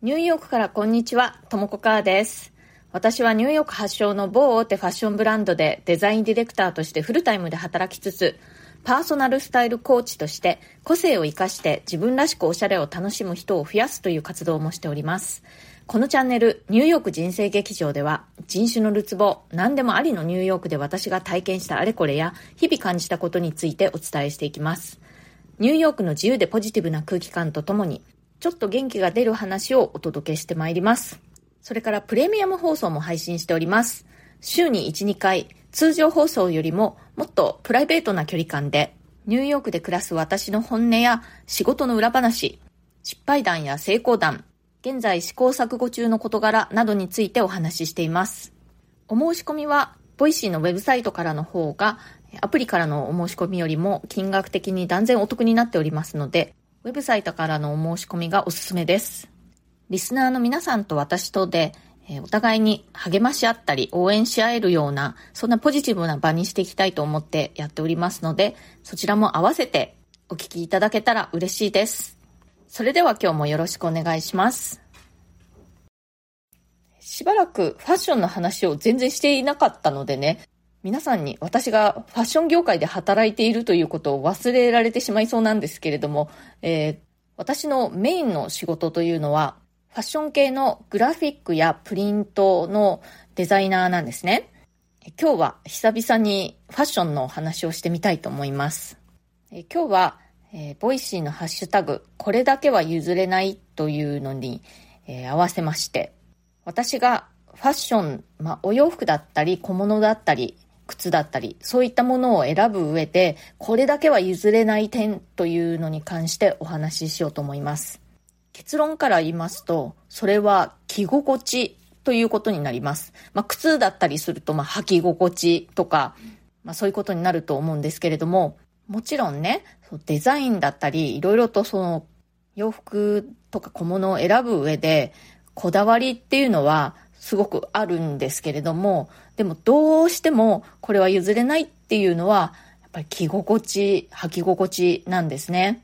ニューヨークからこんにちは、ともこかーです。私はニューヨーク発祥の某大手ファッションブランドでデザインディレクターとしてフルタイムで働きつつ、パーソナルスタイルコーチとして個性を活かして自分らしくおしゃれを楽しむ人を増やすという活動もしております。このチャンネル、ニューヨーク人生劇場では、人種のるつぼ、何でもありのニューヨークで私が体験したあれこれや、日々感じたことについてお伝えしていきます。ニューヨークの自由でポジティブな空気感とともに、ちょっと元気が出る話をお届けしてまいります。それからプレミアム放送も配信しております。週に1、2回、通常放送よりももっとプライベートな距離感で、ニューヨークで暮らす私の本音や仕事の裏話、失敗談や成功談、現在試行錯誤中の事柄などについてお話ししています。お申し込みは、ボイシーのウェブサイトからの方が、アプリからのお申し込みよりも金額的に断然お得になっておりますので、ウェブサイトからのお申し込みがおすすめです。リスナーの皆さんと私とで、えお互いに励まし合ったり応援し合えるような、そんなポジティブな場にしていきたいと思ってやっておりますので、そちらも合わせてお聞きいただけたら嬉しいです。それでは今日もよろしくお願いします。しばらくファッションの話を全然していなかったのでね、皆さんに私がファッション業界で働いているということを忘れられてしまいそうなんですけれども、えー、私のメインの仕事というのは、ファッション系のグラフィックやプリントのデザイナーなんですね。今日は久々にファッションの話をしてみたいと思います。今日は、えー、ボイシーのハッシュタグ、これだけは譲れないというのに、えー、合わせまして、私がファッション、まあ、お洋服だったり小物だったり、靴だったり、そういったものを選ぶ上で、これだけは譲れない点というのに関してお話ししようと思います。結論から言いますと、それは着心地ということになります。まあ、靴だったりすると、まあ、履き心地とか、まあ、そういうことになると思うんですけれども、もちろんね、デザインだったり、いろいろとその洋服とか小物を選ぶ上で、こだわりっていうのはすごくあるんですけれども、でもどうしてもこれは譲れないっていうのは、やっぱり着心地、履き心地なんですね。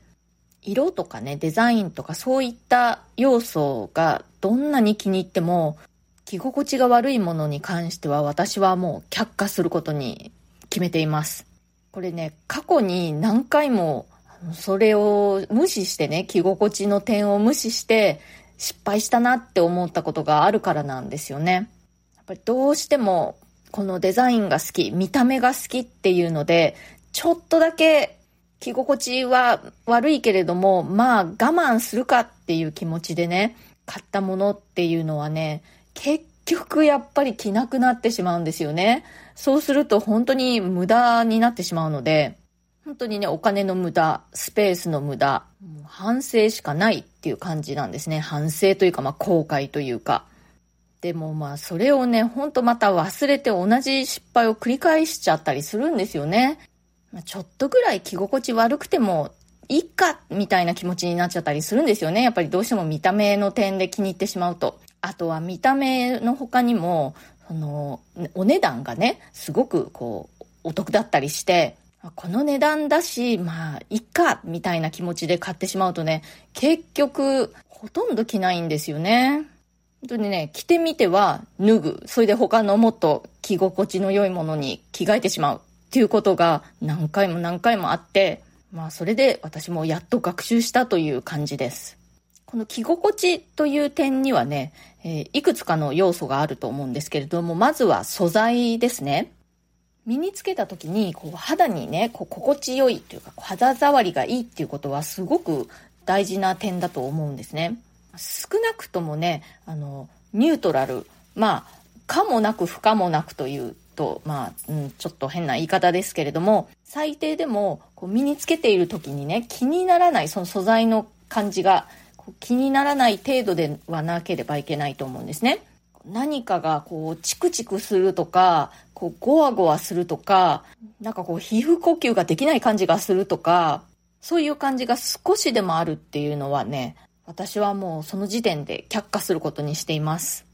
色とかね、デザインとかそういった要素がどんなに気に入っても、着心地が悪いものに関しては私はもう却下することに決めています。これね、過去に何回もそれを無視してね、着心地の点を無視して失敗したなって思ったことがあるからなんですよね。やっぱりどうしてもこのデザインが好き、見た目が好きっていうので、ちょっとだけ着心地は悪いけれども、まあ我慢するかっていう気持ちでね、買ったものっていうのはね、結局やっぱり着なくなってしまうんですよね。そうすると本当に無駄になってしまうので、本当にね、お金の無駄、スペースの無駄、反省しかないっていう感じなんですね。反省というか、まあ、後悔というか。でもまあ、それをね、ほんとまた忘れて同じ失敗を繰り返しちゃったりするんですよね。ちょっとぐらい着心地悪くてもいいか、みたいな気持ちになっちゃったりするんですよね。やっぱりどうしても見た目の点で気に入ってしまうと。あとは見た目の他にも、その、お値段がね、すごくこう、お得だったりして、この値段だし、まあ、いっか、みたいな気持ちで買ってしまうとね、結局、ほとんど着ないんですよね。本当にね、着てみては脱ぐ。それで他のもっと着心地の良いものに着替えてしまう。っていうことが何回も何回もあって、まあそれで私もやっと学習したという感じです。この着心地という点にはね、えー、いくつかの要素があると思うんですけれども、まずは素材ですね。身につけた時にこう肌にねこう心地よいというか肌触りがいいっていうことはすごく大事な点だと思うんですね。少なくともねあのニュートラルまあ可もなく不可もなくというとまあ、うん、ちょっと変な言い方ですけれども最低でもこう身につけている時にね気にならないその素材の感じが気にならない程度ではなければいけないと思うんですね。何かがこうチクチクするとかこうゴワゴワするとかなんかこう皮膚呼吸ができない感じがするとかそういう感じが少しでもあるっていうのはね私はもうその時点で却下することにしています。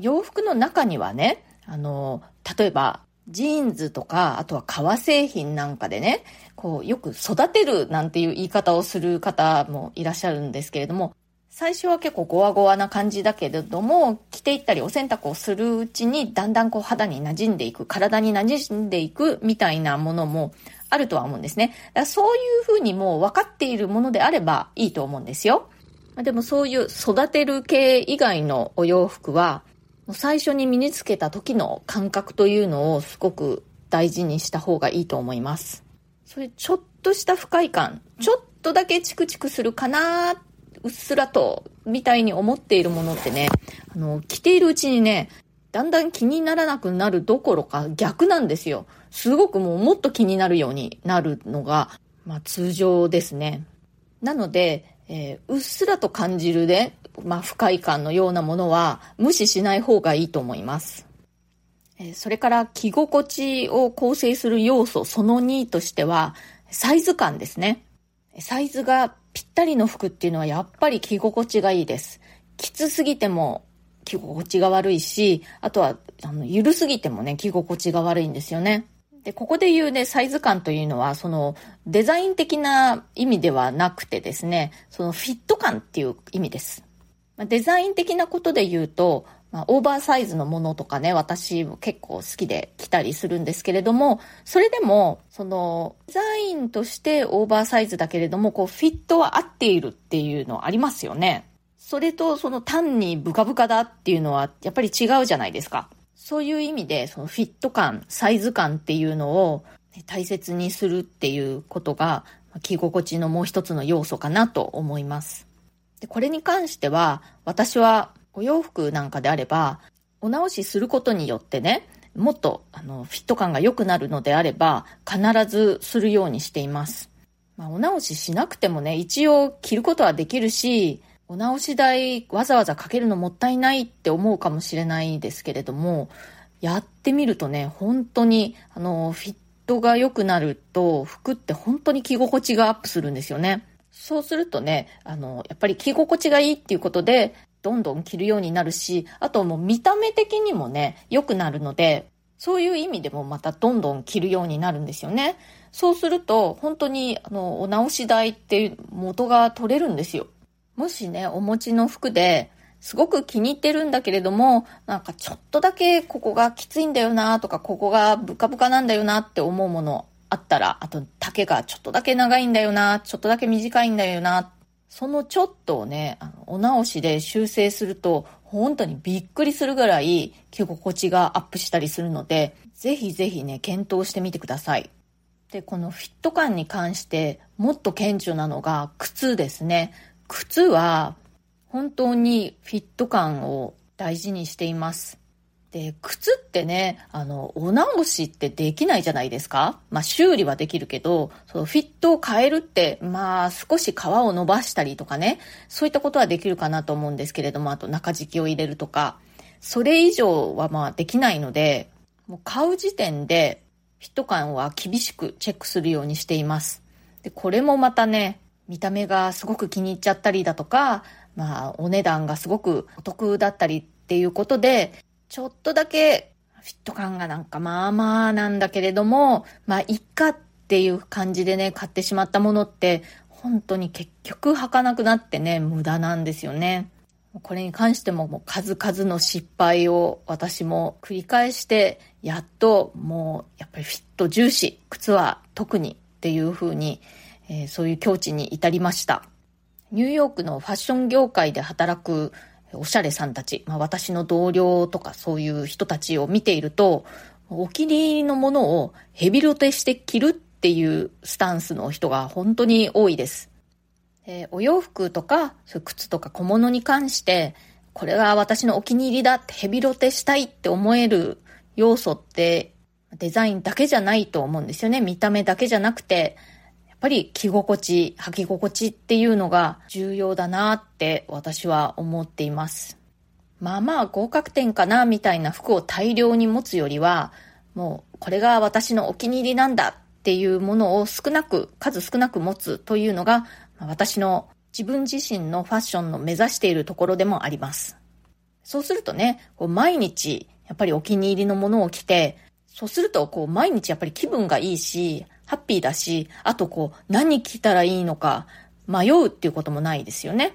洋服の中にはねあの例えばジーンズとか、あとは革製品なんかでね、こう、よく育てるなんていう言い方をする方もいらっしゃるんですけれども、最初は結構ゴワゴワな感じだけれども、着ていったりお洗濯をするうちにだんだんこう肌に馴染んでいく、体に馴染んでいくみたいなものもあるとは思うんですね。だからそういうふうにもう分かっているものであればいいと思うんですよ。でもそういう育てる系以外のお洋服は、最初に身につけた時の感覚というのをすごく大事にした方がいいと思います。それちょっとした不快感、ちょっとだけチクチクするかなうっすらと、みたいに思っているものってね、あの、着ているうちにね、だんだん気にならなくなるどころか逆なんですよ。すごくもうもっと気になるようになるのが、まあ通常ですね。なので、えー、うっすらと感じるね、まあ不快感のようなものは無視しない方がいいと思います。えー、それから着心地を構成する要素その2としては、サイズ感ですね。サイズがぴったりの服っていうのはやっぱり着心地がいいです。きつすぎても着心地が悪いし、あとは、あの、ゆるすぎてもね、着心地が悪いんですよね。で、ここで言うね、サイズ感というのは、その、デザイン的な意味ではなくてですね、そのフィット感っていう意味です。デザイン的なことで言うと、まあ、オーバーサイズのものとかね、私も結構好きで着たりするんですけれども、それでも、その、デザインとしてオーバーサイズだけれども、こう、フィットは合っているっていうのありますよね。それと、その単にブカブカだっていうのは、やっぱり違うじゃないですか。そういう意味で、そのフィット感、サイズ感っていうのを大切にするっていうことが、着心地のもう一つの要素かなと思います。でこれに関しては、私はお洋服なんかであれば、お直しすることによってね、もっとあのフィット感が良くなるのであれば、必ずするようにしています。まあ、お直ししなくてもね、一応着ることはできるし、お直し代わざわざかけるのもったいないって思うかもしれないですけれども、やってみるとね、本当に、あの、フィットが良くなると、服って本当に着心地がアップするんですよね。そうするとね、あの、やっぱり着心地がいいっていうことで、どんどん着るようになるし、あともう見た目的にもね、良くなるので、そういう意味でもまたどんどん着るようになるんですよね。そうすると、本当に、あの、お直し代って元が取れるんですよ。もしね、お持ちの服で、すごく気に入ってるんだけれども、なんかちょっとだけここがきついんだよなとか、ここがブカブカなんだよなって思うものあったら、あと丈がちょっとだけ長いんだよな、ちょっとだけ短いんだよなっそのちょっとをね、あのお直しで修正すると、本当にびっくりするぐらい着心地がアップしたりするので、ぜひぜひね、検討してみてください。で、このフィット感に関してもっと顕著なのが靴ですね。靴は本当にフィット感を大事にしています。で、靴ってね、あの、お直しってできないじゃないですか。まあ、修理はできるけど、そのフィットを変えるって、まあ、少し皮を伸ばしたりとかね、そういったことはできるかなと思うんですけれども、あと中敷きを入れるとか、それ以上はまあできないので、もう買う時点でフィット感は厳しくチェックするようにしています。で、これもまたね、見た目がすごく気に入っちゃったりだとか、まあ、お値段がすごくお得だったりっていうことで、ちょっとだけフィット感がなんかまあまあなんだけれども、まあいっかっていう感じでね、買ってしまったものって、本当に結局履かなくなってね、無駄なんですよね。これに関してももう数々の失敗を私も繰り返して、やっともうやっぱりフィット重視、靴は特にっていう風に、えー、そういう境地に至りました。ニューヨークのファッション業界で働くおしゃれさんたち、まあ、私の同僚とかそういう人たちを見ていると、お気に入りのものをヘビロテして着るっていうスタンスの人が本当に多いです。えー、お洋服とか、そういう靴とか小物に関して、これが私のお気に入りだってヘビロテしたいって思える要素ってデザインだけじゃないと思うんですよね。見た目だけじゃなくて、ぱり着心地、履き心地っていうのが重要だなって私は思っています。まあまあ合格点かなみたいな服を大量に持つよりは、もうこれが私のお気に入りなんだっていうものを少なく、数少なく持つというのが、私の自分自身のファッションの目指しているところでもあります。そうするとね、こう毎日やっぱりお気に入りのものを着て、そうするとこう毎日やっぱり気分がいいし、ハッピーだし、あとこう、何着たらいいのか迷うっていうこともないですよね。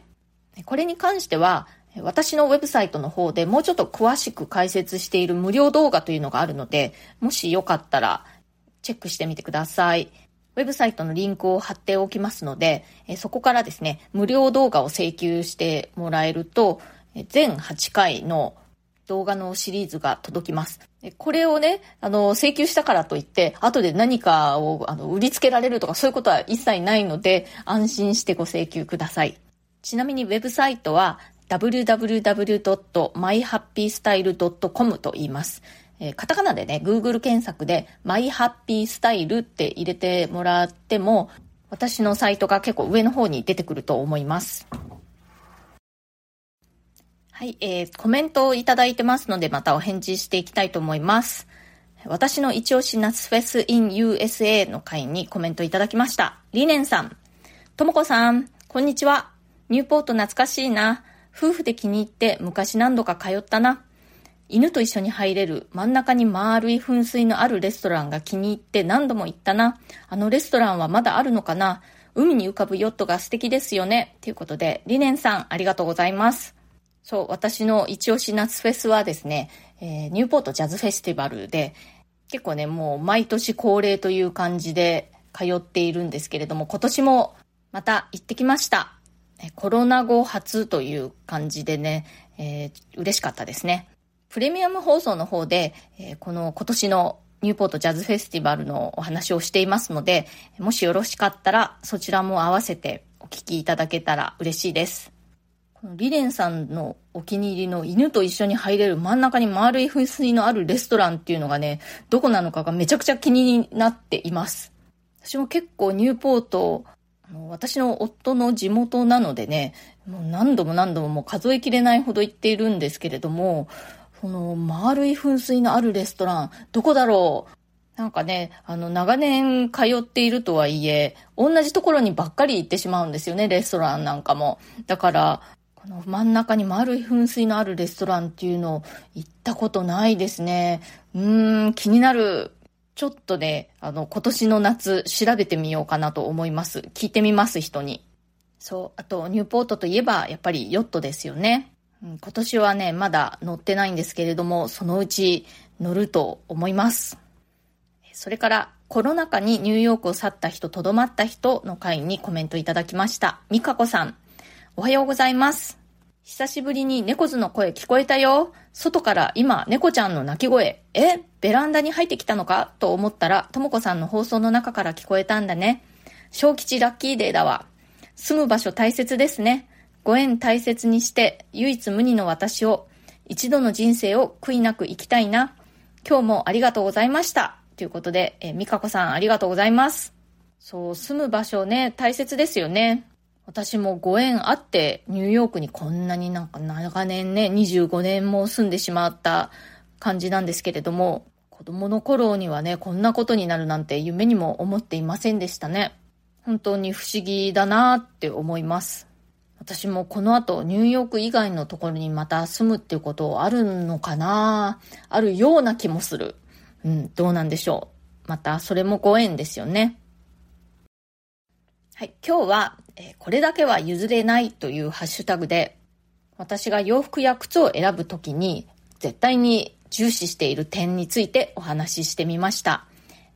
これに関しては、私のウェブサイトの方でもうちょっと詳しく解説している無料動画というのがあるので、もしよかったらチェックしてみてください。ウェブサイトのリンクを貼っておきますので、そこからですね、無料動画を請求してもらえると、全8回の動画のシリーズが届きます。これをね、あの、請求したからといって、後で何かをあの売りつけられるとかそういうことは一切ないので、安心してご請求ください。ちなみにウェブサイトは www.myhappystyle.com と言います。えー、カタカナでね、Google 検索で myhappystyle って入れてもらっても、私のサイトが結構上の方に出てくると思います。はい、えー、コメントをいただいてますので、またお返事していきたいと思います。私の一押し夏フェス in USA の会にコメントいただきました。リネンさん、ともこさん、こんにちは。ニューポート懐かしいな。夫婦で気に入って昔何度か通ったな。犬と一緒に入れる真ん中に丸い噴水のあるレストランが気に入って何度も行ったな。あのレストランはまだあるのかな海に浮かぶヨットが素敵ですよね。ということで、リネンさんありがとうございます。そう、私の一押し夏フェスはですね、えー、ニューポートジャズフェスティバルで、結構ね、もう毎年恒例という感じで通っているんですけれども、今年もまた行ってきました。コロナ後初という感じでね、えー、嬉しかったですね。プレミアム放送の方で、えー、この今年のニューポートジャズフェスティバルのお話をしていますので、もしよろしかったらそちらも合わせてお聞きいただけたら嬉しいです。リレンさんのお気に入りの犬と一緒に入れる真ん中に丸い噴水のあるレストランっていうのがね、どこなのかがめちゃくちゃ気になっています。私も結構ニューポート私の夫の地元なのでね、もう何度も何度ももう数えきれないほど行っているんですけれども、その丸い噴水のあるレストラン、どこだろう？なんかね、あの、長年通っているとはいえ、同じところにばっかり行ってしまうんですよね、レストランなんかも。だから、の真ん中に丸い噴水のあるレストランっていうのを行ったことないですね。うーん、気になる。ちょっとね、あの、今年の夏調べてみようかなと思います。聞いてみます、人に。そう。あと、ニューポートといえば、やっぱりヨットですよね。今年はね、まだ乗ってないんですけれども、そのうち乗ると思います。それから、コロナ禍にニューヨークを去った人、とどまった人の会にコメントいただきました。みかこさん、おはようございます。久しぶりに猫図の声聞こえたよ。外から今、猫ちゃんの鳴き声。えベランダに入ってきたのか？と思ったら、ともこさんの放送の中から聞こえたんだね。小吉ラッキーデーだわ。住む場所大切ですね。ご縁大切にして、唯一無二の私を、一度の人生を悔いなく生きたいな。今日もありがとうございました。ということで、え、みかこさんありがとうございます。そう、住む場所ね、大切ですよね。私もご縁あってニューヨークにこんなになんか長年ね、25年も住んでしまった感じなんですけれども、子供の頃にはね、こんなことになるなんて夢にも思っていませんでしたね。本当に不思議だなって思います。私もこの後ニューヨーク以外のところにまた住むっていうことあるのかなあるような気もする。うん、どうなんでしょう。またそれもご縁ですよね。はい、今日は、え、これだけは譲れないというハッシュタグで、私が洋服や靴を選ぶときに絶対に重視している点についてお話ししてみました。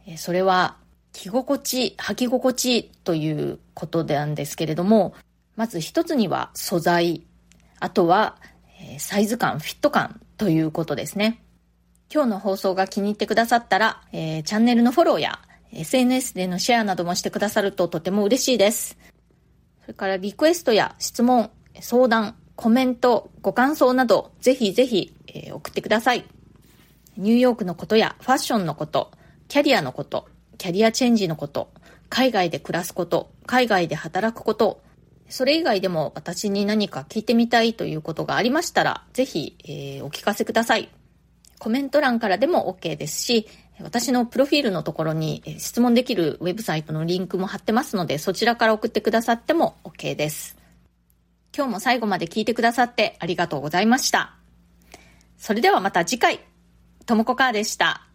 え、それは、着心地、履き心地ということなんですけれども、まず一つには素材、あとは、え、サイズ感、フィット感ということですね。今日の放送が気に入ってくださったら、えー、チャンネルのフォローや SNS でのシェアなどもしてくださるととても嬉しいです。それからリクエストや質問、相談、コメント、ご感想など、ぜひぜひ、え、送ってください。ニューヨークのことやファッションのこと、キャリアのこと、キャリアチェンジのこと、海外で暮らすこと、海外で働くこと、それ以外でも私に何か聞いてみたいということがありましたら、ぜひ、えー、お聞かせください。コメント欄からでも OK ですし、私のプロフィールのところに質問できるウェブサイトのリンクも貼ってますので、そちらから送ってくださっても OK です。今日も最後まで聞いてくださってありがとうございました。それではまた次回、ともこかーでした。